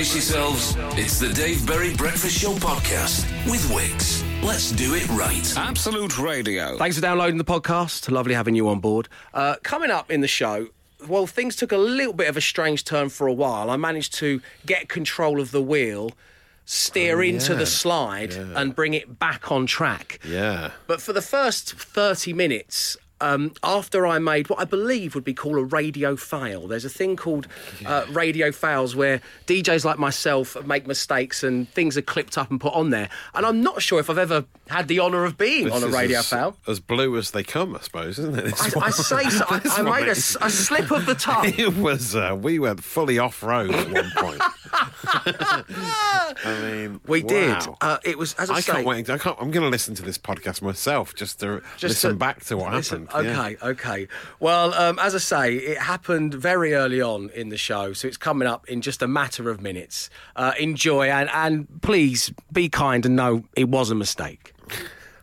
Brace yourselves. It's the Dave Berry Breakfast Show podcast with Wix. Let's do it right. Absolute Radio. Thanks for downloading the podcast. Lovely having you on board. Uh, coming up in the show, well, things took a little bit of a strange turn for a while. I managed to get control of the wheel, steer into Oh, yeah. the slide, and bring it back on track. Yeah. But for the first 30 minutes, um, after I made what I believe would be called a radio fail, there's a thing called uh, radio fails where DJs like myself make mistakes and things are clipped up and put on there. And I'm not sure if I've ever had the honour of being on a radio as, fail. As blue as they come, I suppose, isn't it? I, I say so. I, I made a, a slip of the tongue. It was. Uh, we went fully off road at one point. I mean, We did. Uh, it was, as I, I say, can't wait. I can't. I'm going to listen to this podcast myself just to listen to- back to what listen, happened. Yeah. Okay, okay. Well, um, as I say, it happened very early on in the show, so it's coming up in just a matter of minutes. Uh, enjoy and, and please be kind and know it was a mistake.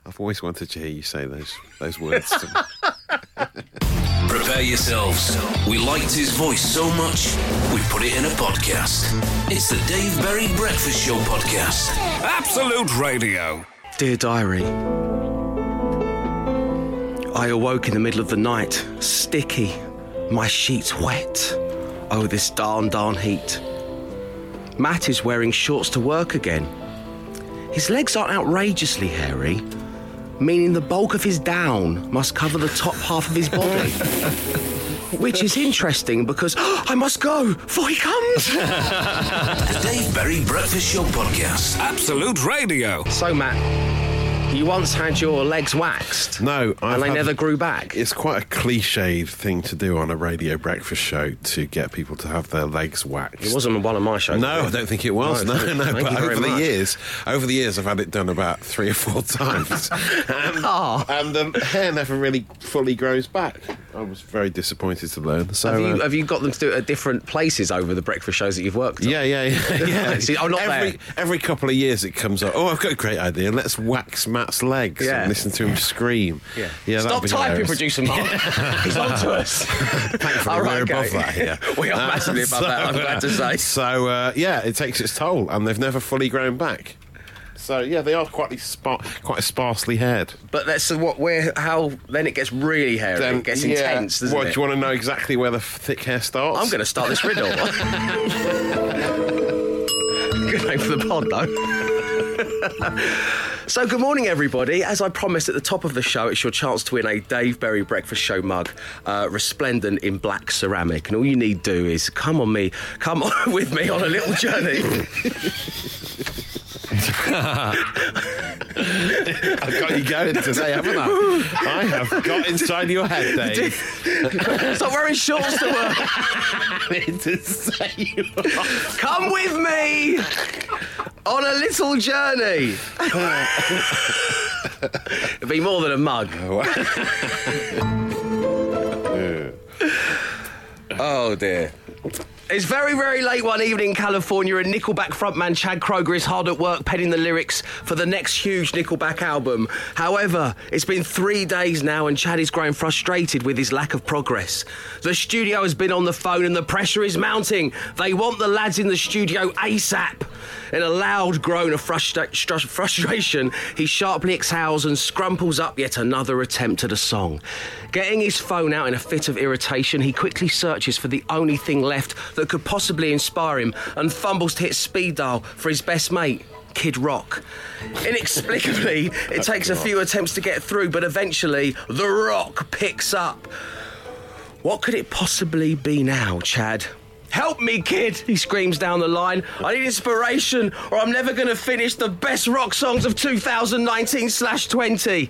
I've always wanted to hear you say those those words. to me. Prepare yourselves. We liked his voice so much, we put it in a podcast. It's the Dave Berry Breakfast Show podcast. Absolute Radio. Dear diary, I awoke in the middle of the night, sticky, my sheets wet. Oh, this darn, darn heat. Matt is wearing shorts to work again. His legs aren't outrageously hairy, meaning the bulk of his down must cover the top half of his body. Which is interesting because I must go before he comes. The Dave Berry Breakfast Show podcast. Absolute Radio. so, Matt, you once had your legs waxed. no, I've and they had- never grew back. It's quite a cliched thing to do on a radio breakfast show to get people to have their legs waxed. It wasn't one of my shows. No, I don't think it was. No, No, no. thank but you very over the much. years, over the years, I've had it done about three or four times, and, and the hair never really fully grows back. I was very disappointed to learn. So, Have you, uh, have you got them to do it at different places over the breakfast shows that you've worked on? yeah, yeah, yeah. yeah. See, I'm not every, there. Every couple of years, it comes up. Oh, I've got a great idea. Let's wax Matt's legs Yeah. and listen to him scream. Yeah. yeah. Stop typing, hilarious. producer Mark. He's on to us. Thankfully, All right, we're above that here. We are massively above that, I'm glad to say. So uh, yeah, it takes its toll, and they've never fully grown back. So yeah, they are quite spar- quite sparsely haired. But that's what where how then it gets really hairy. Then, it gets yeah, intense, doesn't what, it? do you want to know exactly where the thick hair starts? I'm going to start this riddle. Good name for the pod, though. So, good morning, everybody. As I promised at the top of the show, it's your chance to win a Dave Berry Breakfast Show mug, uh, resplendent in black ceramic. And all you need to do is come on me, come on with me on a little journey. I've got you going today, haven't I? I have got inside your head, Dave. Stop wearing shorts to work. to say you Come with me on a little journey. It'd be more than a mug. Oh dear. It's very, very late one evening in California, and Nickelback frontman Chad Kroeger is hard at work penning the lyrics for the next huge Nickelback album. However, it's been three days now, and Chad is growing frustrated with his lack of progress. The studio has been on the phone, and the pressure is mounting. They want the lads in the studio ASAP. In a loud groan of frustra- frustration, he sharply exhales and scrumples up yet another attempt at a song. Getting his phone out in a fit of irritation, he quickly searches for the only thing left that could possibly inspire him and fumbles to hit speed dial for his best mate. Kid Rock. Inexplicably, it takes a few attempts to get through, but eventually, The Rock picks up. What could it possibly be now, Chad? Help me, kid! He screams down the line. I need inspiration, or I'm never going to finish the best rock songs of 2019 20.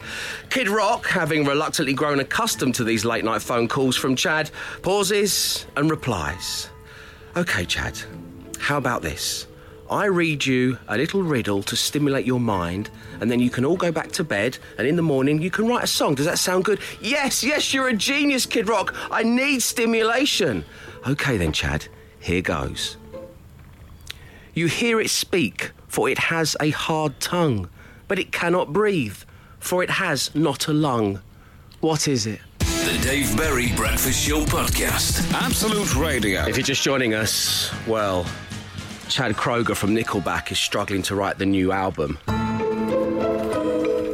Kid Rock, having reluctantly grown accustomed to these late night phone calls from Chad, pauses and replies. Okay, Chad, how about this? I read you a little riddle to stimulate your mind, and then you can all go back to bed, and in the morning you can write a song. Does that sound good? Yes, yes, you're a genius, Kid Rock. I need stimulation. Okay, then, Chad, here goes. You hear it speak, for it has a hard tongue, but it cannot breathe, for it has not a lung. What is it? The Dave Berry Breakfast Show podcast. Absolute Radio. If you're just joining us, well, Chad Kroeger from Nickelback is struggling to write the new album.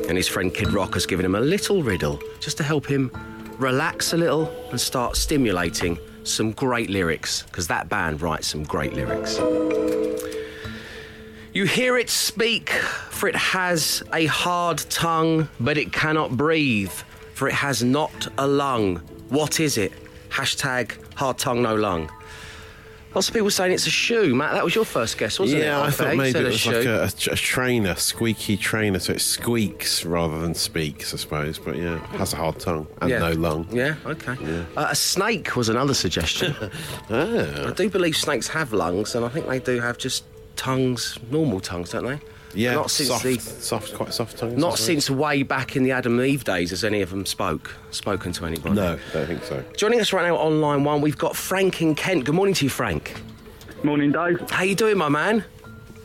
And his friend Kid Rock has given him a little riddle just to help him relax a little and start stimulating some great lyrics, because that band writes some great lyrics. You hear it speak, for it has a hard tongue, but it cannot breathe, for it has not a lung. What is it? Hashtag hard tongue, no lung. Lots of people saying it's a shoe. Matt, that was your first guess, wasn't it? yeah, I thought maybe it a was shoe. like a, a, a trainer, squeaky trainer, so it squeaks rather than speaks, I suppose. But yeah, it has a hard tongue and Yeah. no lung. Yeah, okay. Uh, a snake was another suggestion. Ah. I do believe snakes have lungs, and I think they do have just tongues, normal tongues, don't they? Yeah, Not since soft, the soft, quite soft tongues. Not I since way back in the Adam and Eve days has any of them spoke spoken to anybody. No, I don't think so. Joining us right now on line one, we've got Frank in Kent. Good morning to you, Frank. Morning, Dave. How you doing, my man?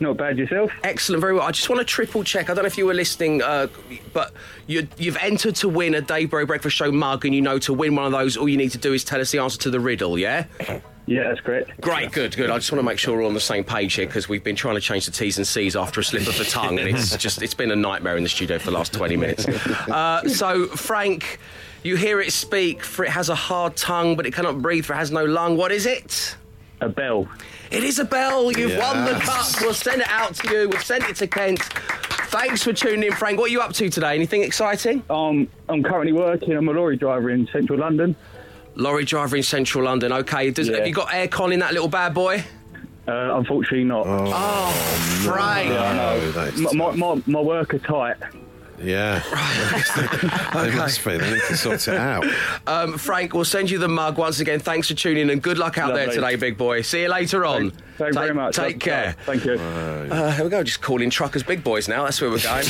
Not bad yourself. Excellent, very well. I just want to triple check. I don't know if you were listening, uh, but you, you've entered to win a Dave Berry Breakfast Show mug, and you know to win one of those, all you need to do is tell us the answer to the riddle. Yeah. Yeah, that's correct. Great, good, good. I just want to make sure we're on the same page here because we've been trying to change the T's and C's after a slip of the tongue, and it's just it's been a nightmare in the studio for the last 20 minutes. Uh, so, Frank, you hear it speak, for it has a hard tongue, but it cannot breathe, for it has no lung. What is it? A bell. It is a bell. You've won the cup. We'll send it out to you. We've sent it to Kent. Thanks for tuning in, Frank. What are you up to today? Anything exciting? Um, I'm currently working. I'm a lorry driver in central London. Lorry driver in central London. Okay. Does, Yeah. Have you got aircon in that little bad boy? Uh, unfortunately, not. Oh, Frank. No, that is my, my, my, my work are tight. Yeah. they must be. They need to sort it out. Um, Frank, we'll send you the mug once again. Thanks for tuning in and good luck out there Lovely. today, big boy. See you later on. Thank you very much. Take Love- care. Thank you. Uh, here we go. Just calling truckers big boys now. That's where we're going.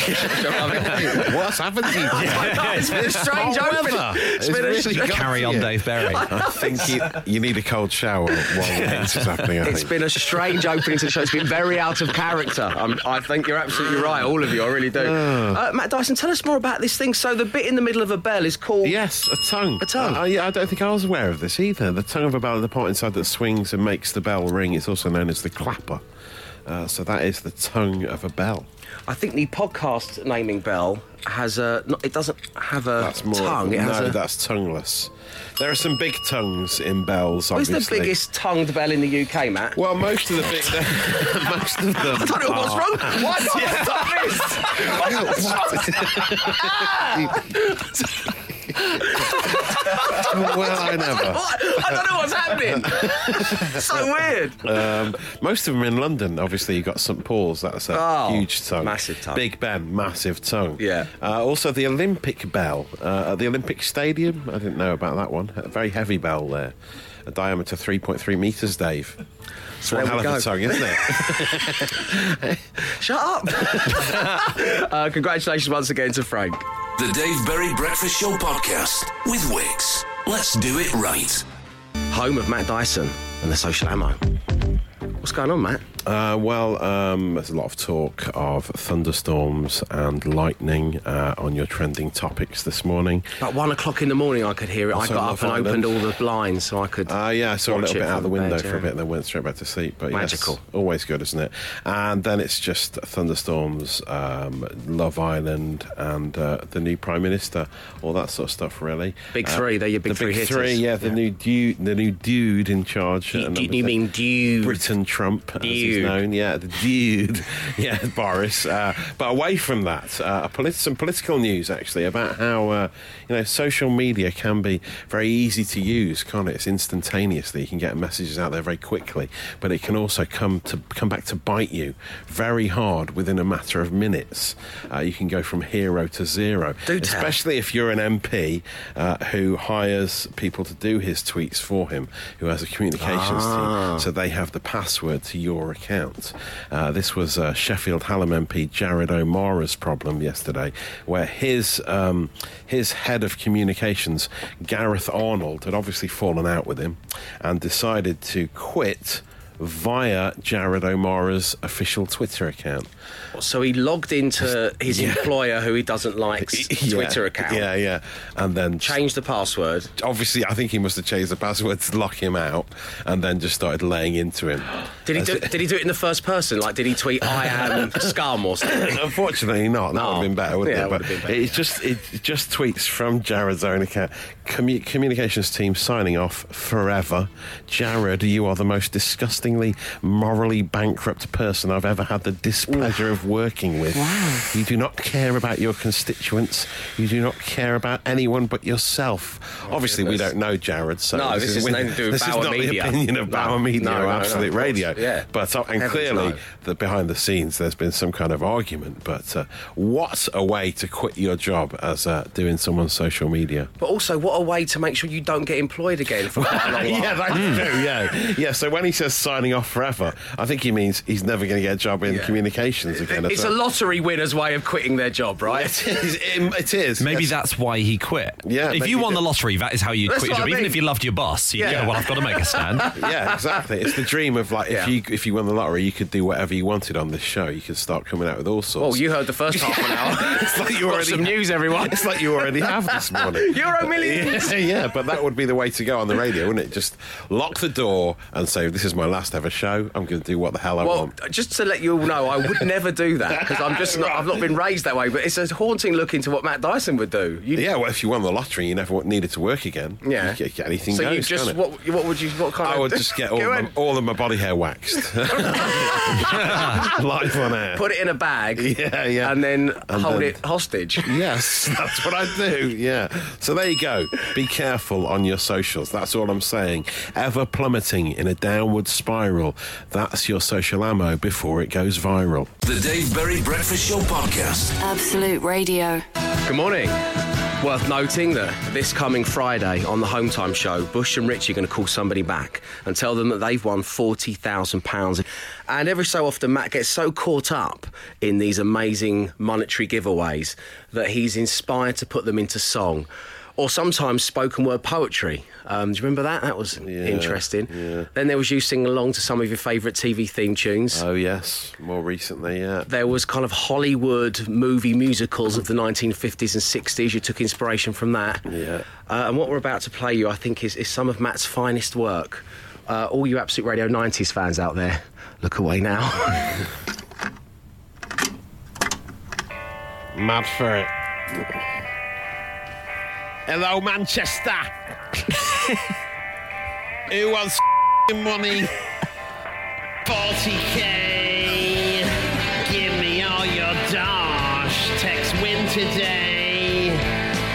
What's happened to you? it's been a strange Hot opening. It's It's been a really strange- Carry on. Dave Berry. I think you, you need a cold shower while this is happening. I It's think. been a strange opening to the show. It's been very out of character. I'm, I think you're absolutely right, all of you. I really do. Uh, Matt Dyson, tell us more about this thing. So the bit in the middle of a bell is called. Yes, a tongue. A tongue. Uh, yeah, I don't think I was aware of this either. The tongue of a bell the part inside that swings and makes the bell ring It's also known as the clapper. Uh, so that is the tongue of a bell. I think the podcast naming bell has a. Not, it doesn't have a That's more. tongue. It no, has a. that's tongueless. There are some big tongues in bells. What's the biggest tongued bell in the UK, Matt? Well, most of the big, most of them. I don't know what's wrong. Why not stop this? well, I never. What? I don't know what's happening. so weird. Um, most of them are in London. Obviously, you've got St Paul's. That's a Oh, huge tongue. massive tongue. Big Ben, massive tongue. Yeah. Uh, also, the Olympic bell uh, at the Olympic Stadium. I didn't know about that one. A very heavy bell there. A diameter 3.3 metres, Dave. It's one there hell we of go. a tongue, isn't it? Shut up. uh, congratulations once again to Frank. The Dave Berry Breakfast Show podcast with Wix. Let's do it right. Home of Matt Dyson and the social ammo. What's going on, Matt? Uh, well, um, there's a lot of talk of thunderstorms and lightning uh, on your trending topics this morning. About one o'clock in the morning, I could hear it. I got up and opened all the blinds so I could. Uh, yeah, I saw a little bit out the window bed, for a bit and then went straight back to sleep. But yes, Magical. always good, isn't it? And then it's just thunderstorms, um, Love Island, and uh, the new Prime Minister, all that sort of stuff, really. Big Uh, three, they're your big the three big hitters. three, yeah, the new dude, the new dude in charge. At number you mean dude? Britain Trump, he's Dude. known, yeah, the dude, yeah, Boris. Uh, but away from that, uh, a polit- some political news actually about how uh, you know social media can be very easy to use, can't it? It's instantaneously. You can get messages out there very quickly, but it can also come to come back to bite you very hard within a matter of minutes. Uh, you can go from hero to zero, especially if you're an MP uh, who hires people to do his tweets for him, who has a communications Ah. team, so they have the password to your account. Uh, this was uh, Sheffield Hallam MP Jared O'Mara's problem yesterday, where his um, his head of communications, Gareth Arnold, had obviously fallen out with him and decided to quit via Jared O'Mara's official Twitter account. So he logged into his employer, who he doesn't like's Twitter account. Yeah, yeah. And then Changed the password. obviously, I think he must have changed the password to lock him out, and then just started laying into him. Did he do? Did he do it in the first person? Like, did he tweet "I am scum" or something? Unfortunately, not. That would Oh. have been better, wouldn't Yeah, it? it But would better. it's just it just tweets from Jared's own account. Commu- communications team signing off forever. Jared, you are the most disgustingly morally bankrupt person I've ever had the displeasure of working with. You do not care about your constituents. You do not care about anyone but yourself. Obviously, we don't know Jared, so No, this is we- nothing to do with this is not Media. the opinion of No. Bauer Media No, no, no, Absolute of course. Radio. Yeah. But uh, and Heavens clearly, no. the behind the scenes, there's been some kind of argument. But uh, what a way to quit your job as uh, doing someone's social media. But also, what a way to make sure you don't get employed again for quite a long while. yeah, that's true. Yeah, yeah. So when he says signing off forever, I think he means he's never going to get a job in Yeah. communications again. It's a lottery winner's way of quitting their job, right? It is. It, it is. Maybe yes. that's why he quit. Yeah, If you won the lottery, that is how you That's quit your job. I Even if you loved your boss, you Yeah. go, well, I've got to make a stand. yeah, exactly. It's the dream of like Yeah. if you if you won the lottery, you could do whatever you wanted on this show. You could start coming out with all sorts. Well, you heard the first half an hour. It's like you Got already some news, everyone. It's like you already have this morning. Euro millions. Yeah, yeah, but that would be the way to go on the radio, wouldn't it? Just lock the door and say, "This is my last ever show. I'm going to do what the hell I Well, want." just to let you all know, I would never do that because I'm just not. I've not been raised that way. But it's a haunting look into what Matt Dyson would do. You, Yeah, well, if you won the lottery, you never needed to work again. Yeah. You get- anything So goes. you just what? What would you? What kind of I of? would just get all, my, all of my body hair waxed live on air. Put it in a bag. Yeah, yeah. And then And hold then- it hostage. Yes, that's what I do. Yeah. So there you go. Be careful on your socials. That's all I'm saying. Ever plummeting in a downward spiral. That's your social ammo before it goes viral. The Dave Berry Breakfast Show Podcast. Absolute Radio. Good morning. Worth noting that this coming Friday on the Home Time Show, Bush and Richie are going to call somebody back and tell them that they've won £40,000. And every so often, Matt gets so caught up in these amazing monetary giveaways that he's inspired to put them into song. Or sometimes spoken word poetry. Um, do you remember that? That was interesting. Then there was you singing along to some of your favourite TV theme tunes. Oh, yes. More recently, yeah. there was kind of Hollywood movie musicals of the 1950s and 60s. You took inspiration from that. Yeah. Uh, and what we're about to play you, I think, is, is some of Matt's finest work. Uh, all you Absolute Radio 90s fans out there, look away now. Mad for it. Hello, Manchester. Who wants money? 40k. Give me all your dosh. Text win today.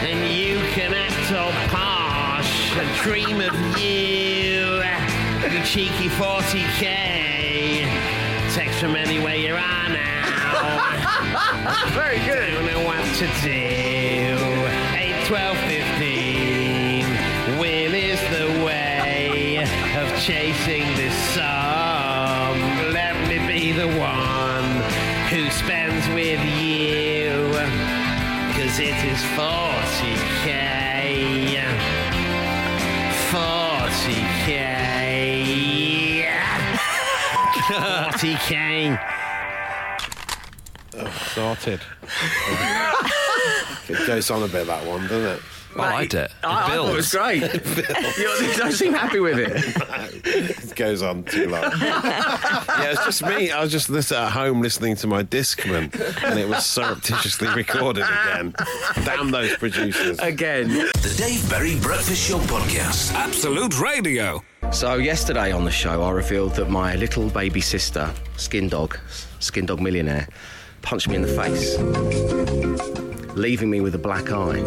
And you can act all posh. A dream of you. You cheeky 40k. Text from anywhere you are now. Very good. don't know what to do. 8, 12, 15. Win is the way of chasing this sum. Let me be the one who spends with you. Cause it is 40k. 40k. 40k. Sorted. it goes on a bit that one, doesn't it? Oh, I liked it. I, I thought it was great. you you don't seem happy with it. It goes on too long. yeah, it's just me. I was just listen, at home listening to my Discman, and it was surreptitiously recorded again. Damn those producers. Again. The Dave Berry Breakfast Show Podcast. Absolute Radio. So yesterday on the show, I revealed that my little baby sister, Skin Dog, Skin Dog Millionaire, punched me in the face, leaving me with a black eye.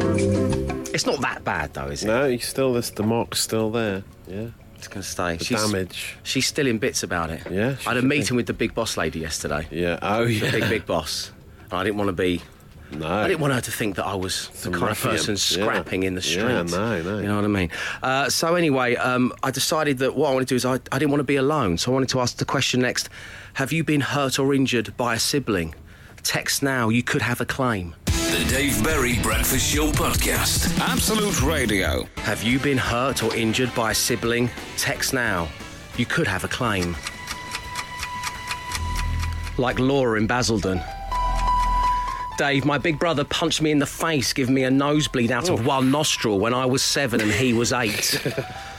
It's not that bad though, is it? No, you still this. The mark's still there. Yeah. It's going to stay. The She's, damage. she's still in bits about it. Yeah, I had a should be. meeting with the big boss lady yesterday. Yeah. Oh yeah. The Big, big boss. And I didn't want to be. No. I didn't want her to think that I was the kind of person Yeah. scrapping in the street. Yeah, no, no. You know what I mean? Uh, so anyway, um, I decided that what I wanted to do is I, I didn't want to be alone. So I wanted to ask the question next: Have you been hurt or injured by a sibling? Text now. You could have a claim. The Dave Berry Breakfast Show Podcast. Absolute Radio. Have you been hurt or injured by a sibling? Text now. You could have a claim. Like Laura in Basildon. Dave, my big brother punched me in the face, giving me a nosebleed out of oh. one nostril when I was seven and he was eight.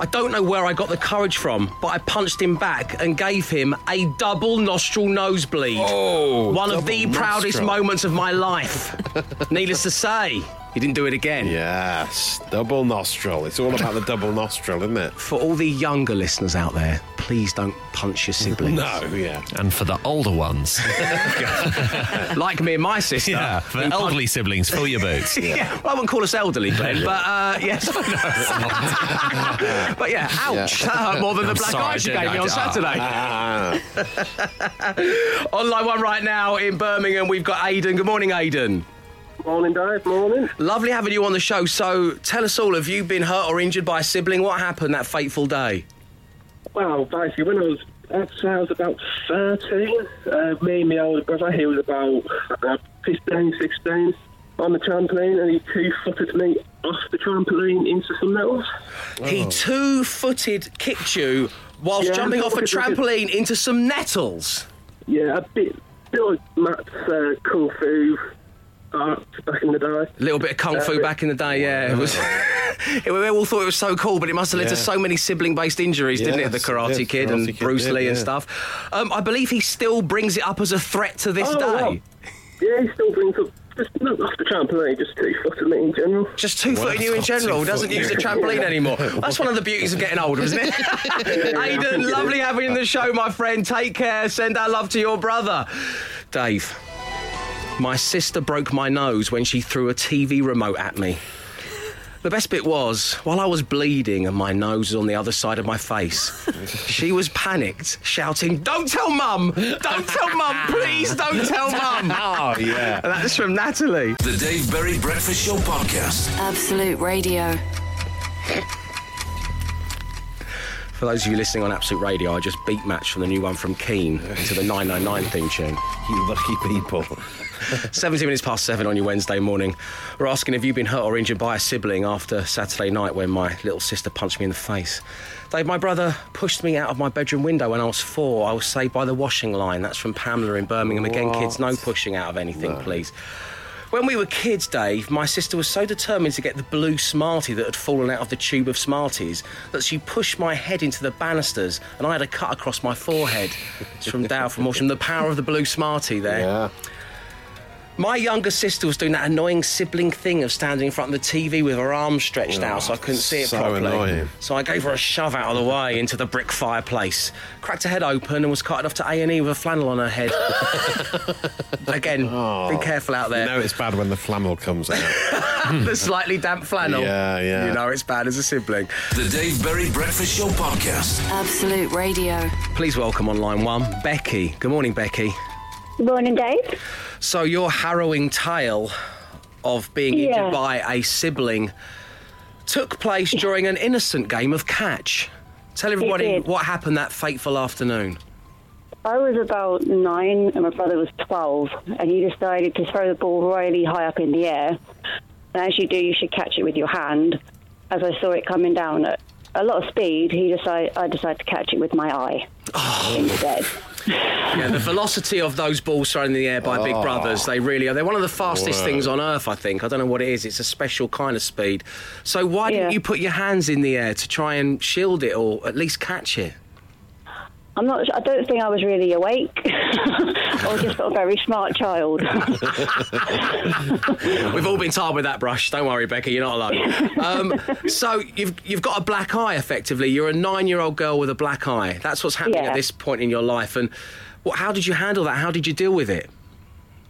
I don't know where I got the courage from, but I punched him back and gave him a double nostril nosebleed. Oh, One of the proudest moments of my life. Needless to say, he didn't do it again. Yes, double nostril. It's all about the double nostril, isn't it? For all the younger listeners out there, please don't punch your siblings. No, yeah. And for the older ones, Like me and my sister. yeah, for who punch- elderly siblings, fill your boots. Yeah. well, I wouldn't call us elderly, Glenn, but uh, yes. but yeah, ouch. That hurt more than the I'm black sorry, eyes you gave me on I- Saturday. Ah, Online one right now in Birmingham, we've got Aidan. Good morning, Aidan. Morning, Dave. Morning. Lovely having you on the show. So tell us all, have you been hurt or injured by a sibling? What happened that fateful day? Well, basically, when I was, I'd say I was about 13, uh, me and my older brother, he was about uh, 15, 16, on the trampoline, and he two-footed me off the trampoline into some metals. He two footed kicked you whilst Yeah, jumping off a look at- look trampoline into some nettles. Yeah, a bit, bit like Matt's uh, kung fu art back in the day. A little bit of kung fu back in the day, yeah. It was. we all thought it was so cool, but it must have led to so many sibling-based injuries, didn't it? The Karate yes, Kid Karate and Kid Bruce did, Lee and stuff. Um, I believe he still brings it up as a threat to this Oh, day. wow. Yeah, he still brings up, just not off the trampoline, just two-footed me in general. Just two footing Wow, you in general. Doesn't use the trampoline anymore. That's one of the beauties of getting older, isn't it? Aidan, lovely having you in the show, my friend. Take care. Send our love to your brother. Dave, my sister broke my nose when she threw a TV remote at me. The best bit was, while I was bleeding and my nose was on the other side of my face, she was panicked, shouting, Don't tell mum! Don't tell mum! Please don't tell mum! oh, yeah. And that's from Natalie. The Dave Berry Breakfast Show podcast. Absolute Radio. For those of you listening on Absolute Radio, I just beat match from the new one from Keane to the 999 theme tune. You lucky people. 70 minutes past seven on your Wednesday morning. We're asking if you've been hurt or injured by a sibling after Saturday night when my little sister punched me in the face. Dave, my brother pushed me out of my bedroom window when I was four. I was saved by the washing line. That's from Pamela in Birmingham. Again, kids, no pushing out of anything, please. When we were kids, Dave, my sister was so determined to get the blue Smartie that had fallen out of the tube of Smarties that she pushed my head into the banisters and I had a cut across my forehead. It's from Dow from Horsham. The power of the blue Smartie there. Yeah. My younger sister was doing that annoying sibling thing of standing in front of the TV with her arms stretched out so I couldn't see it so properly. annoying. So I gave her a shove out of the way into the brick fireplace, cracked her head open and was carted off to A&E with a flannel on her head. Again, be oh. careful out there. You know it's bad when the flannel comes out. the slightly damp flannel. Yeah, yeah. You know it's bad as a sibling. The Dave Berry Breakfast Show podcast. Absolute Radio. Please welcome on line one, Becky. Good morning, Becky. Morning, Dave. So your harrowing tale of being Yeah. injured by a sibling took place during an innocent game of catch. Tell everybody what happened that fateful afternoon. I was about nine and my brother was 12, and he decided to throw the ball really high up in the air. And as you do, you should catch it with your hand. As I saw it coming down at a lot of speed, he decided I decided to catch it with my eye Oh. instead. Yeah, the velocity of those balls thrown in the air by big oh. brothers, they really are. They're one of the fastest Whoa. things on earth, I think. I don't know what it is. It's a special kind of speed. So why didn't you put your hands in the air to try and shield it or at least catch it? I'm not. I don't think I was really awake, or just a very smart child. We've all been tarred with that brush. Don't worry, Becky, you're not alone. Um, so you've you've got a black eye, effectively. You're a nine-year-old girl with a black eye. That's what's happening Yeah. at this point in your life. And what, how did you handle that? How did you deal with it?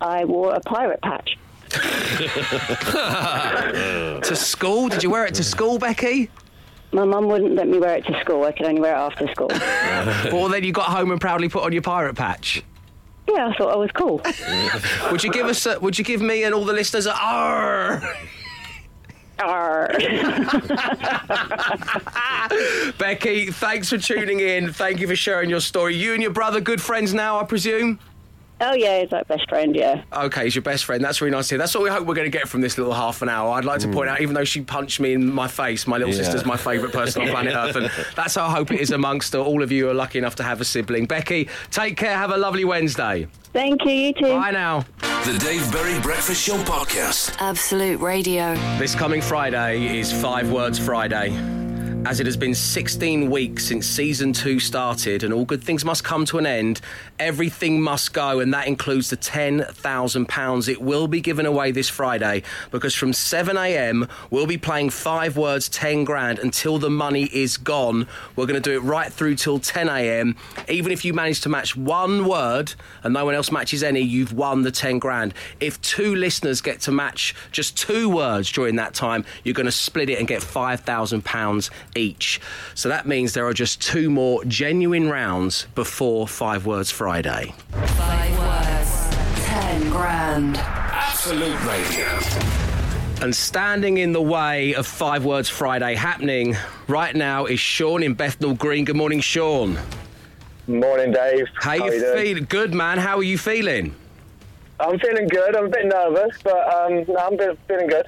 I wore a pirate patch. To school? Did you wear it to school, Becky? My mum wouldn't let me wear it to school. I could only wear it after school. or then you got home and proudly put on your pirate patch? Yeah, I thought I was cool. Would you give us? A, would you give me and all the listeners a R? Becky, thanks for tuning in. Thank you for sharing your story. You and your brother, good friends now, I presume. Oh yeah, he's like best friend. Yeah. Okay, he's your best friend. That's really nice to hear. That's what we hope we're going to get from this little half an hour. I'd like to point mm. out, even though she punched me in my face, my little Yeah. sister's my favourite person on planet Earth, and that's how I hope it is amongst all of you who are lucky enough to have a sibling. Becky, take care. Have a lovely Wednesday. Thank you. You too. Bye now. The Dave Berry Breakfast Show podcast. Absolute Radio. This coming Friday is Five Words Friday. As it has been 16 weeks since season two started, and all good things must come to an end, everything must go, and that includes the £10,000. It will be given away this Friday because from 7am, we'll be playing five words, 10 grand until the money is gone. We're going to do it right through till 10am. Even if you manage to match one word and no one else matches any, you've won the 10 grand. If two listeners get to match just two words during that time, you're going to split it and get £5,000 each. So that means there are just two more genuine rounds before Five Words Friday. Five words. Ten grand. Absolute Radio. And standing in the way of Five Words Friday happening right now is Sean in Bethnal Green. Good morning, Sean. Morning, Dave. How, you, feeling? Good, man. How are you feeling? I'm feeling good. I'm a bit nervous, but um, no, I'm feeling good.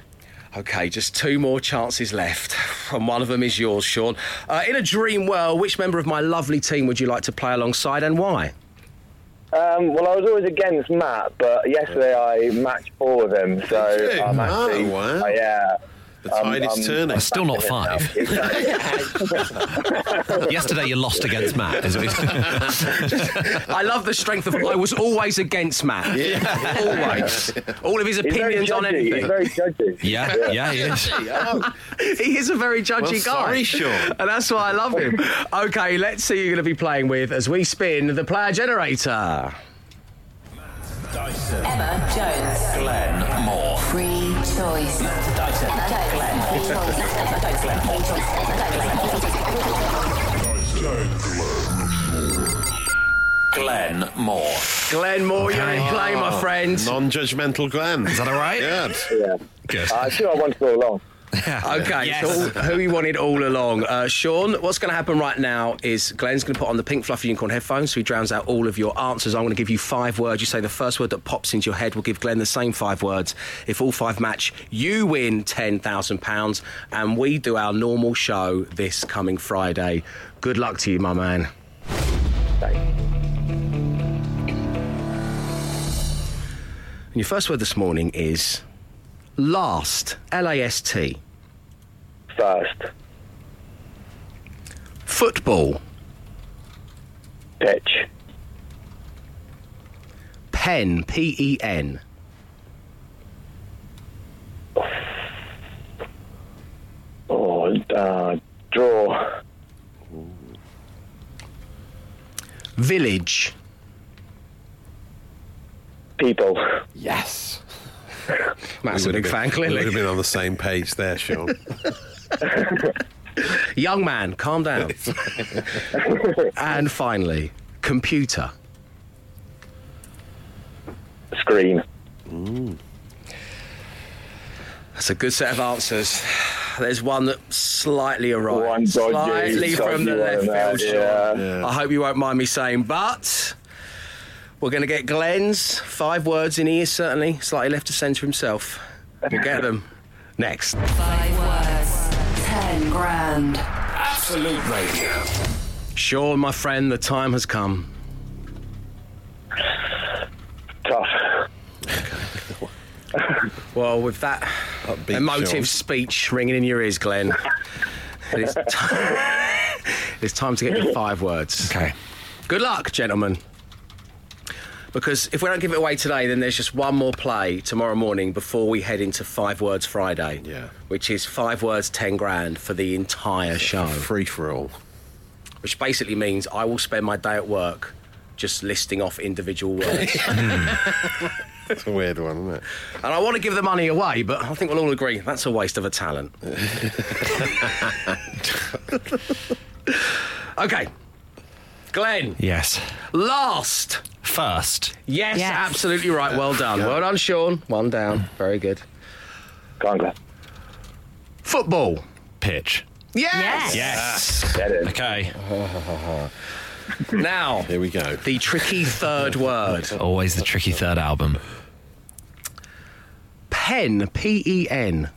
Okay, just two more chances left, and one of them is yours, Sean. Uh, in a dream world, which member of my lovely team would you like to play alongside, and why? Um, well, I was always against Matt, but yesterday I matched all of them, so? I'm Oh, wow. uh, yeah. The Um, tide is um, turning. Still not five. Yesterday you lost against Matt. Is it? I love the strength of. I was always against Matt. always. All of his opinions on judgy. He's anything. very judgy. yeah, yeah, he is. Oh, he is a very judgy Well, guy. sorry, Sean. And that's why I love him. okay, let's see who you're going to be playing with as we spin the player generator. Dyson. Emma Jones. Glenn Moore. Free choice. Glenn Moore. Glenn Moore, you're in play, my friend. non-judgmental Glenn. Is that all right? Good. Yeah. Good. Uh, sure, I wanted to go along. Okay, Yes. so who you wanted all along. Uh, Sean, what's going to happen right now is Glenn's going to put on the pink fluffy unicorn headphones so he drowns out all of your answers. I'm going to give you five words. You say the first word that pops into your head will give Glenn the same five words. If all five match, you win £10,000 and we do our normal show this coming Friday. Good luck to you, my man. And your first word this morning is last. L A S T. First, Football. pitch, Pen. P E N. oh, uh, draw, Village. people, Yes. Matt's a big would've fan, been- We would have been on the same page there, Sean. Young man, calm down. and finally, computer. screen. That's a good set of answers. There's one that slightly arrived. One dodgy, slightly from the left field, uh, Sean. yeah. I hope you won't mind me saying, but we're going to get Glenn's five words in here, certainly. Slightly left to centre himself. We'll get them next. Five words. Ten grand. Absolute Radio. Sean, my friend, the time has come. Tough. Well, with that Upbeat, emotive Sean. speech ringing in your ears, Glenn, it's, ti- it's time to get your five words. Okay. Good luck, gentlemen. Because if we don't give it away today, then there's just one more play tomorrow morning before we head into Five Words Friday. Yeah. Which is five words, ten grand for the entire show. Free for all. Which basically means I will spend my day at work just listing off individual words. Hmm. It's a weird one, isn't it? and I want to give the money away, but I think we'll all agree that's a waste of a talent. okay. Glenn, Yes. last. First. Yes, Yes. absolutely right. Well done. Well done, Sean. One down. Very good. Go on, Glenn. Football. Pitch. Yes. Yes. Get ah, it. Okay. Now, Here we go. the tricky third word. Always the tricky third album. Pen, P E N.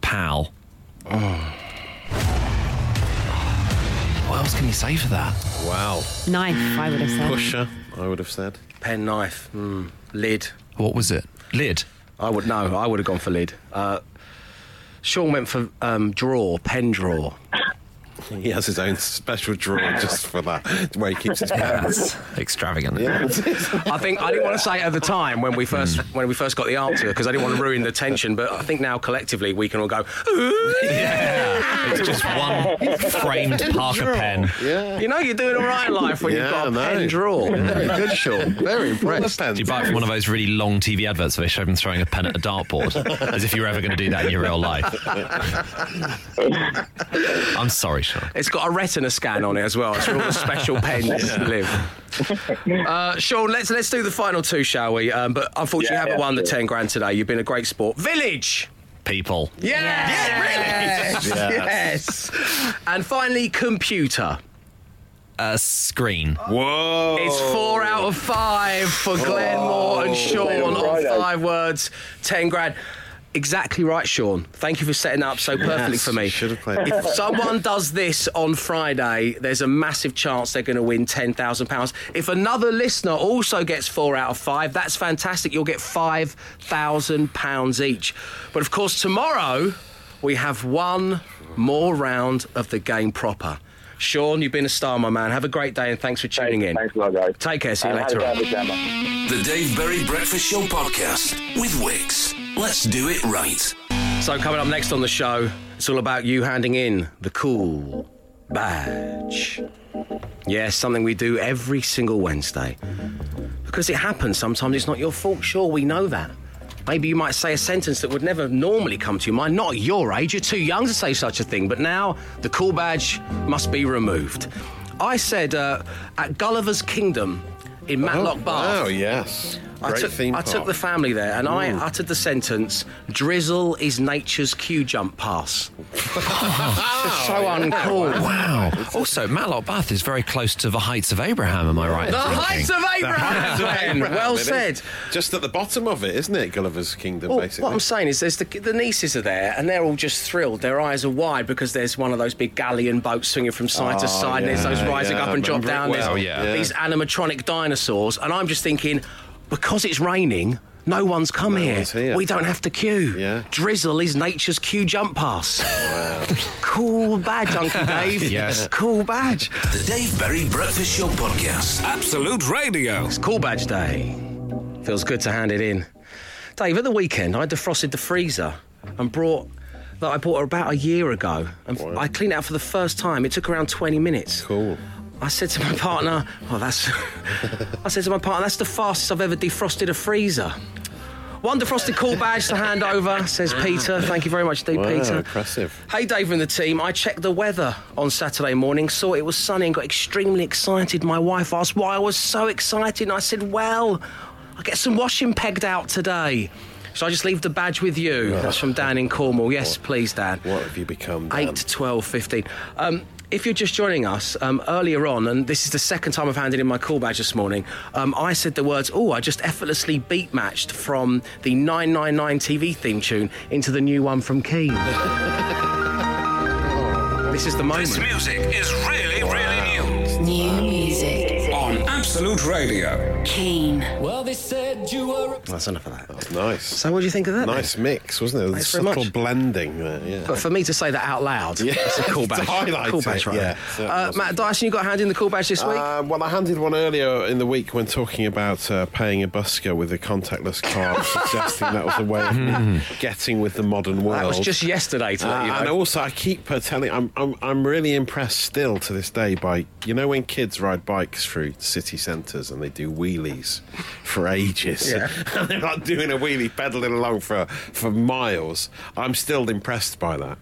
Pal. Oh. What else can you say for that? Wow. Knife, I would have said. Pusher, I would have said. Pen knife. Mm. Lid. What was it? Lid. I would no. I would have gone for lid. Uh, Sean went for um, drawer, pen drawer. He has his own special drawer just for that, where he keeps his pens. Extravagant. Yeah. I think I didn't want to say it at the time when we first mm. when we first got the answer because I didn't want to ruin the tension. But I think now collectively we can all go. "Ooh." It's just one framed Parker pen. yeah. You know you're doing all right in life when Yeah, you've got a I know. pen drawer. Very good, Sean. Very impressed. Do you buy it from one of those really long TV adverts where they show them throwing a pen at a dartboard? As if you were ever going to do that in your real life. I'm sorry, Sean. It's got a retina scan on it as well. It's where all the special pens live. Uh, Sean, let's let's do the final two, shall we? Um, but unfortunately, Yeah, you haven't yeah, won the ten grand today. You've been a great sport. Village. People. Yes. Yes. Yes. yes. And finally, computer. A screen. Whoa. It's four out of five for Glenn Moore and Sean on five words, ten grand. Exactly right, Sean. Thank you for setting that up so perfectly Yes, for me. should have played. If someone does this on Friday, there's a massive chance they're going to win ten thousand pounds. If another listener also gets four out of five, that's fantastic. You'll get five thousand pounds each. But of course, tomorrow we have one more round of the game proper. Sean, you've been a star, my man. Have a great day and thanks for tuning in. Thanks a lot, guys. Take care. See you And later have on. a good day, The Dave Berry Breakfast Show podcast with Wix. Let's do it right. So, coming up next on the show, it's all about you handing in the cool badge. Yes, something we do every single Wednesday. Because it happens sometimes, it's not your fault. Sure, we know that. Maybe you might say a sentence that would never normally come to your mind. Not at your age, you're too young to say such a thing, but now the cool badge must be removed. I said uh, at Gulliver's Kingdom in Matlock Bath. Oh, yes. I Great took, theme I park. took the family there and I uttered the sentence Drizzle is nature's queue jump pass. It's so uncool. Wow. Also, Matlock Bath is very close to the Heights of Abraham, am I right? in The thinking? heights of Abraham, Glenn. Well It is. said. Just at the bottom of it, isn't it? Gulliver's Kingdom, Well, basically. what I'm saying is, there's the, the nieces are there, and they're all just thrilled. Their eyes are wide because there's one of those big galleon boats swinging from side to oh, side, and there's those Oh, rising yeah, up I and drop remember it down. well, There's yeah. these animatronic dinosaurs, and I'm just thinking, because it's raining. No one's come No here. one's here. We don't have to queue. Yeah. Drizzle is nature's queue jump pass. cool badge, Uncle Dave. Yes. Cool badge. The Dave Berry Breakfast Show podcast. Absolute Radio. It's Cool Badge Day. Feels good to hand it in. Dave, at the weekend, I defrosted the freezer and brought that I bought about a year ago. And Wow. I cleaned it out for the first time. It took around 20 minutes. Cool. I said to my partner, "Oh, that's." I said to my partner, "That's the fastest I've ever defrosted a freezer." One defrosted cool badge to hand over, says Peter. Thank you very much, indeed, Wow, Peter. impressive. Hey, Dave and the team. I checked the weather on Saturday morning, saw it was sunny, and got extremely excited. My wife asked why I was so excited, and I said, "Well, I get some washing pegged out today." So I just leave the badge with you. That's from Dan in Cornwall. Yes, please, Dan. What have you become? Dan? 8, 12, 15. Um, if you're just joining us, um, earlier on, and this is the second time I've handed in my call badge this morning, um, I said the words, oh, I just effortlessly beat matched from the 999 TV theme tune into the new one from Keane. this is the moment. This music is really, really new. New music. On Absolute Radio. Keane. Well, they said you were. That's enough of that. That's nice. So, what do you think of that? then? Nice mix, wasn't it? The Thanks very subtle much. blending there, yeah. But for me to say that out loud, Yeah. that's a cool To badge. highlight cool it, badge, right? yeah, there. Uh, was. Matt Dyson, you got handed in the cool badge this week? Uh, well, I handed one earlier in the week when talking about uh, paying a busker with a contactless card, suggesting that was a way of me getting with the modern world. that was just yesterday to Uh, let you know. and also, I keep uh, telling, I'm, I'm, I'm really impressed still to this day by, you know, when kids ride bikes through city centres and they do wheelies for ages. Yeah. and they're not doing a wheelie, pedaling along for, for miles. I'm still impressed by that.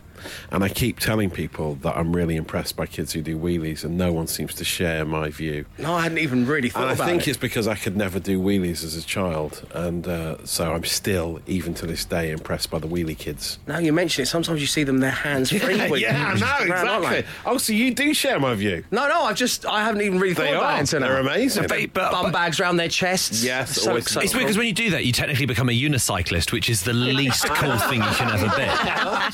And I keep telling people that I'm really impressed by kids who do wheelies, and no one seems to share my view. No, I hadn't even really thought And about it. I think it. it's because I could never do wheelies as a child, and uh, so I'm still, even to this day, impressed by the wheelie kids. Now you mention it, sometimes you see them their hands free. Yeah, with- yeah, I know exactly. they? Oh, so you do share my view? No, no, I've just I haven't even really thought They about are. it until They're now. amazing. Big But- bum but- bags round their chests. Yes, so, always- so It's weird because when you do that, you technically become a unicyclist, which is the least cool thing you can ever be.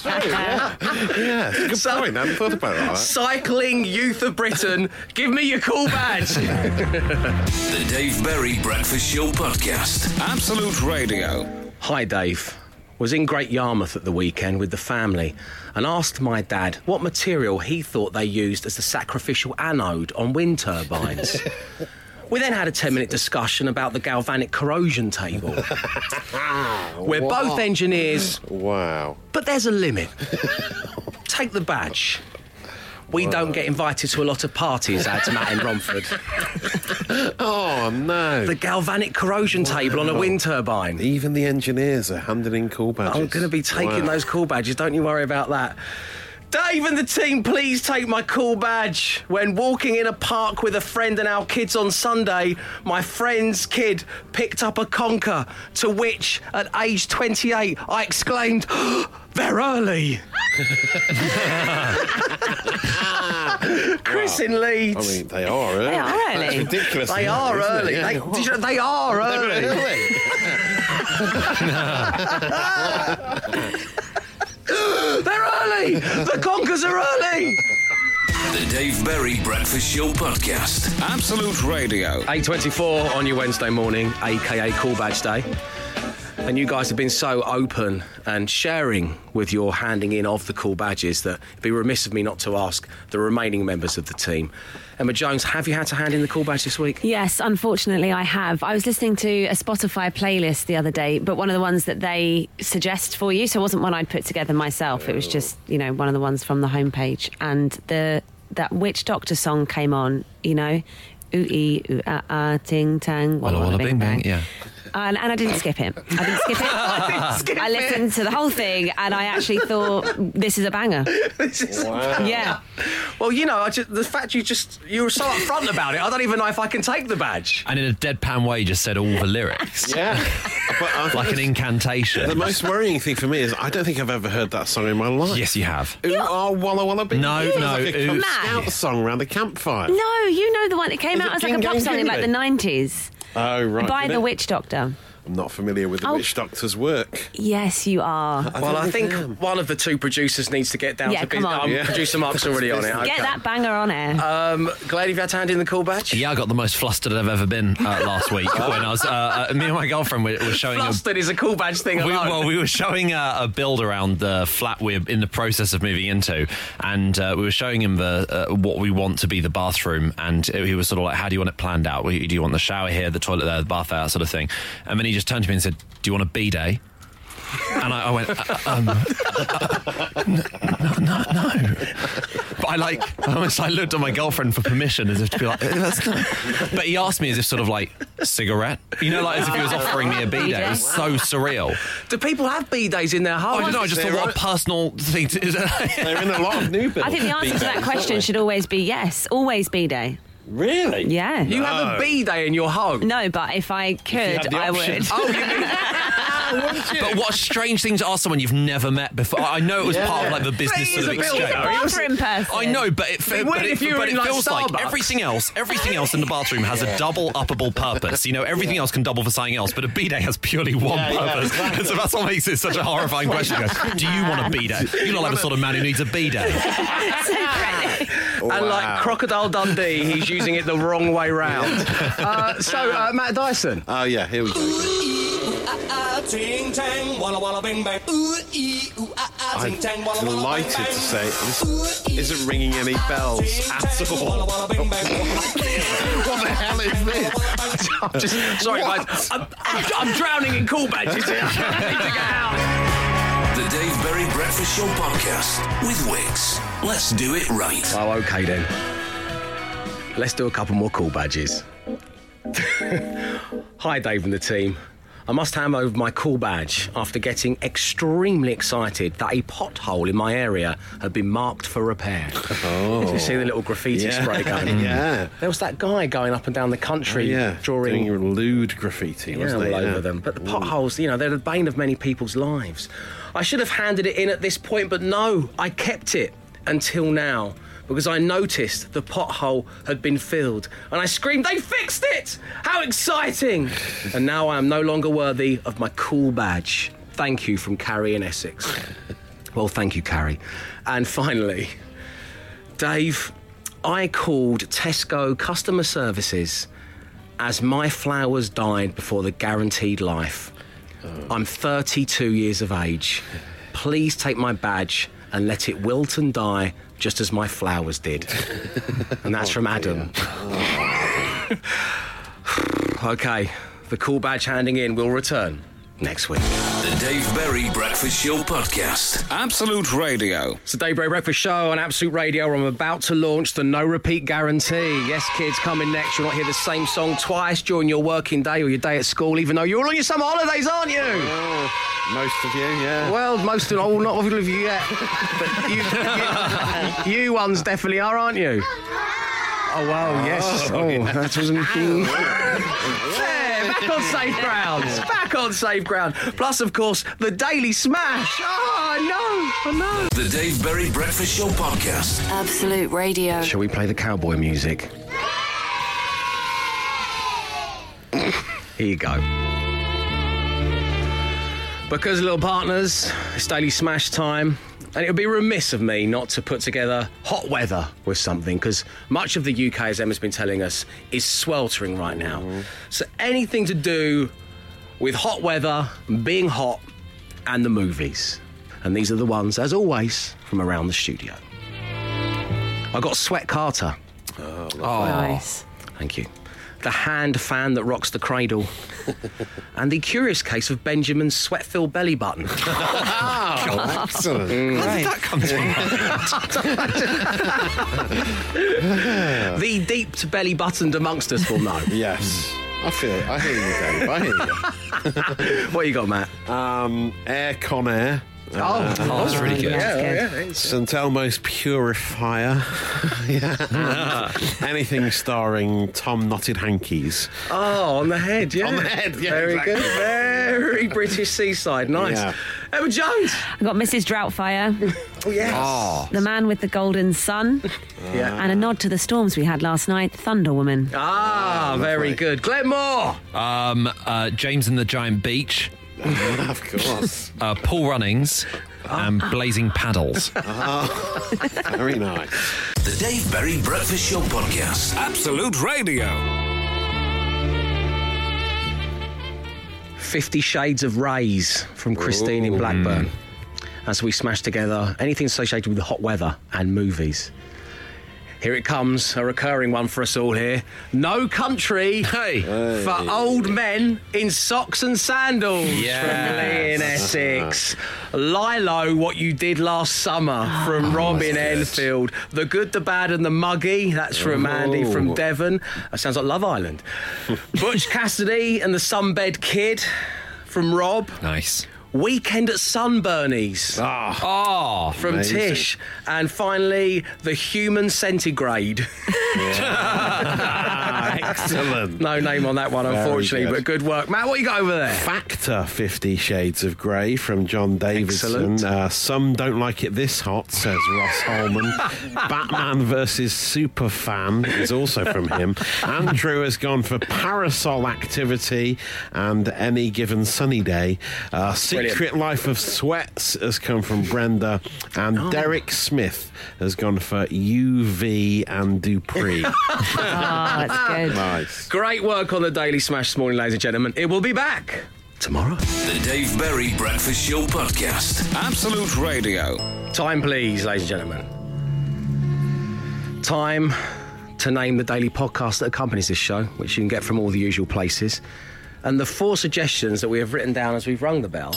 Yeah, it's a good So- point. I hadn't thought about that. Cycling Youth of Britain, give me your cool badge. The Dave Berry Breakfast Show Podcast. Absolute Radio. Hi, Dave. Was in Great Yarmouth at the weekend with the family and asked my dad what material he thought they used as the sacrificial anode on wind turbines. we then had a 10 minute discussion about the galvanic corrosion table. We're both engineers, Wow. but there's a limit. Take the badge. We don't get invited to a lot of parties, adds Matt in Romford. Oh no. The galvanic corrosion table on a wind turbine. Even the engineers are handing in cool badges. I'm going to be taking Wow. those cool badges. Don't you worry about that. Dave and the team, please take my cool badge. When walking in a park with a friend and our kids on Sunday, my friend's kid picked up a conker, to which, at age 28, I exclaimed, They're early. Chris in Leeds. I mean, they are early. They are early. That's ridiculous. they are isn't it? early. Yeah. They, did you know, they are early. They're early. They're early. The conkers are early. The Dave Berry Breakfast Show Podcast. Absolute Radio. 8.24 on your Wednesday morning, aka Cool Badge Day. And you guys have been so open and sharing with your handing in of the cool badges that it'd be remiss of me not to ask the remaining members of the team. Emma Jones, have you had to hand in the cool badge this week? Yes, unfortunately, I have. I was listening to a Spotify playlist the other day, but one of the ones that they suggest for you, so it wasn't one I'd put together myself. It was just, you know, one of the ones from the homepage, and the that Witch Doctor song came on. You know, ooh ee ooh ah ah ting tang Walla walla bing bang, yeah. And, and I didn't skip it. I didn't skip it. I listened to the whole thing, and I actually thought this is a banger. This is- Yeah. Well, you know, I just, the fact you just you were so upfront about it, I don't even know if I can take the badge. And in a deadpan way, just said all the lyrics. Yeah. But I Like an incantation. the most worrying thing for me is I don't think I've ever heard that song in my life. Yes, you have. Ooh, oh, Walla Walla Bing. No, It's no, Like a Matt. Scout song around the campfire. No, you know the one that came Is out as like a pop song in like the 90s Oh, right. by the it? Witch Doctor. I'm not familiar with the Oh. Witch Doctor's work. Yes, you are. Well, I think am. one of the two producers needs to get down Yeah, to come on. Um, Yeah. Producer Mark's already on it. Okay. Get that banger on air. Um, glad you've had to hand in the cool badge. Yeah, I got the most flustered I've ever been uh, last week when I was. Uh, uh, me and my girlfriend were, were showing a Flustered is a cool badge thing We, alone. well, we were showing a, a build around the flat we're in the process of moving into, and uh, we were showing him the uh, what we want to be the bathroom, and he was sort of like, "How do you want it planned out? Do you want the shower here, the toilet there, the bath there, that sort of thing?" And then he just turned to me and said, "Do you want a bidet?" And I, I went, uh, um, uh, no, no, no. But I like, I almost like looked at my girlfriend for permission as if to be like, "Eh, that's not. But he asked me as if sort of like cigarette, you know, like as if he was offering me a bidet. It was so surreal. Do people have bidets in their I home? don't know. I just thought what a personal thing to. They're in a lot of new builds. I think the answer to that question should always be yes. Always bidet. They? Really? Yeah. You have a bidet in your home. no, but if I could, had the I option. would. Oh, you mean ah, but what a strange thing to ask someone you've never met before. I know it was part of like the business But sort of he a exchange. builder. Bathroom person. I know, but it, It'd but it, if you were but in, it like, feels like Starbucks. everything else, everything else in the bathroom has a double uppable purpose. You know, everything else can double for something else, but a bidet has purely one Yeah, yeah, purpose. exactly. And so that's what makes it such a horrifying question. Goes, Do you want a bidet? You look like the sort of man who needs a bidet. and like Crocodile Dundee, he's using it the wrong way round. Uh, so, uh, Matt Dyson. Oh, yeah, here we go. I'm delighted to say this isn't ringing any bells at all. what the hell is this? I'm just sorry, guys. I'm, I'm, I'm drowning in cool badges here. I need to get out. The Dave Berry Breakfast Show Podcast with Wix. Let's do it right. Oh, okay then. Let's do a couple more cool badges. Hi, Dave and the team. I must hand over my cool badge after getting extremely excited that a pothole in my area had been marked for repair. Oh. you see the little graffiti Yeah. spray going? Yeah. There was that guy going up and down the country oh, yeah, drawing doing lewd graffiti, yeah, wasn't all over Yeah. them. But the potholes, you know, they're the bane of many people's lives. I should have handed it in at this point, but no, I kept it until now because I noticed the pothole had been filled and I screamed, They fixed it! How exciting! and now I am no longer worthy of my cool badge. Thank you from Carrie in Essex. well, thank you, Carrie. And finally, Dave, I called Tesco customer services as my flowers died before the guaranteed life. Oh. I'm 32 years of age. Please take my badge and let it wilt and die just as my flowers did. and that's from oh, Adam. okay, the cool badge handing in will return next week. The Dave Berry Breakfast Show Podcast. Absolute Radio. It's the Dave Berry Breakfast Show on Absolute Radio. where I'm about to launch the no repeat guarantee. Yes, kids, coming next. You'll not hear the same song twice during your working day or your day at school, even though you're all on your summer holidays, aren't you? Oh, most of you, yeah. Well, most of oh, not all of you yet, but you, you, you ones definitely are, aren't you? Oh wow, yes. Oh, oh that wasn't. There, back on safe ground. Back on safe ground. Plus, of course, the Daily Smash. Ah, oh, I know, I know. The Dave Berry Breakfast Show Podcast. Absolute Radio. Shall we play the cowboy music? Here you go. Because, little partners, it's daily smash time, and it would be remiss of me not to put together hot weather with something, because much of the UK, as Emma's been telling us, is sweltering right now. Mm-hmm. So, anything to do with hot weather, being hot, and the movies. And these are the ones, as always, from around the studio. I got Sweat Carter. Oh, oh nice. Thank you. The hand fan that rocks the cradle. and the curious case of Benjamin's sweat filled belly button. Oh, excellent. How did that come to the deep belly buttoned amongst us will know. Yes. I feel it. I hear you, Dave. I hear What you got, Matt? Um, Air Con Air. Oh, that's really good. Yeah, That's yeah, yeah. St Elmo's Purifier. yeah. And anything starring Tom Knotted Hankies. Oh, on the head, yeah. On the head, yeah, Very exactly. good. Very British seaside. Nice. Yeah. Emma Jones. I got Mrs. Droughtfire, Oh, yes. The Man with the Golden Sun, Yeah. and a nod to the storms we had last night, Thunder Woman. Ah, very good. Glenn Moore. Um, uh, James and the Giant Beach, of course. uh, Paul Runnings, and Blazing Paddles. Very nice. The Dave Berry Breakfast Show Podcast. Absolute Radio. Fifty Shades of Rays from Christine in Blackburn. As we smash together anything associated with hot weather and movies. Here it comes, a recurring one for us all here. No country Hey. for old men in socks and sandals. Yes. From Lee in Essex. Lilo, what you did last summer ah. from oh, Robin Enfield. The good, the bad, and the muggy. That's from Andy from Oh. Devon. That sounds like Love Island. Butch Cassidy and the Sunbed Kid from Rob. Nice. Weekend at Sunburnies Oh, ah. ah, from Amazing. Tish. And finally, The Human Centigrade. Excellent. no name on that one, Very unfortunately, good. but good work. Matt, what you got over there? Factor Fifty Shades of Grey from John Davidson. Uh, Some don't like it this hot, says Ross Holman. Batman versus Superfan is also from him. Andrew has gone for Parasol Activity and Any Given Sunny Day. Uh, Secret Life of Sweats has come from Brenda. And Oh. Derek Smith has gone for UV and Dupree. Oh, that's good. Nice. Great work on the Daily Smash this morning, ladies and gentlemen. It will be back tomorrow. The Dave Berry Breakfast Show Podcast. Absolute Radio. Time, please, ladies and gentlemen. Time to name the daily podcast that accompanies this show, which you can get from all the usual places. And the four suggestions that we have written down as we've rung the bell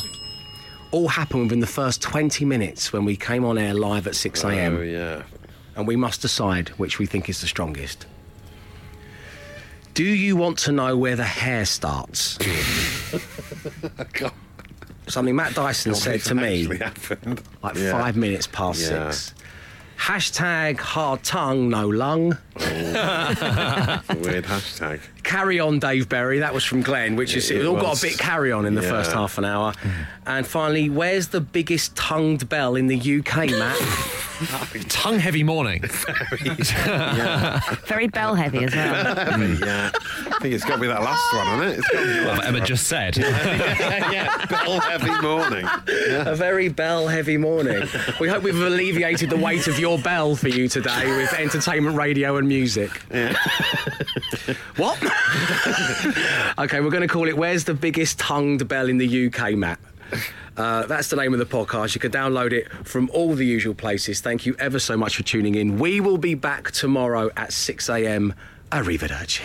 all happened within the first 20 minutes when we came on air live at 6 a.m. Oh, yeah. and we must decide which we think is the strongest. Do you want to know where the hair starts? Something Matt Dyson said to me happened. like Yeah. five minutes past Yeah. six. Hashtag hard tongue, no lung. Oh. Weird hashtag. Carry on, Dave Berry. That was from Glenn, which is It- it all got was. a bit carry on in the Yeah. first half an hour. And finally, where's the biggest tongued bell in the UK, Matt? Tongue heavy morning. Very bell heavy as well. yeah, I think it's got to be that last one, hasn't it? It's got to be the What last Emma one. just said. yeah, bell heavy morning. a very bell heavy morning. We hope we've alleviated the weight of your bell for you today with entertainment, radio, and music. what? okay, we're going to call it Where's the Biggest Tongued Bell in the UK, Matt? Uh, that's the name of the podcast. You can download it from all the usual places. Thank you ever so much for tuning in. We will be back tomorrow at 6 a.m. Arrivederci.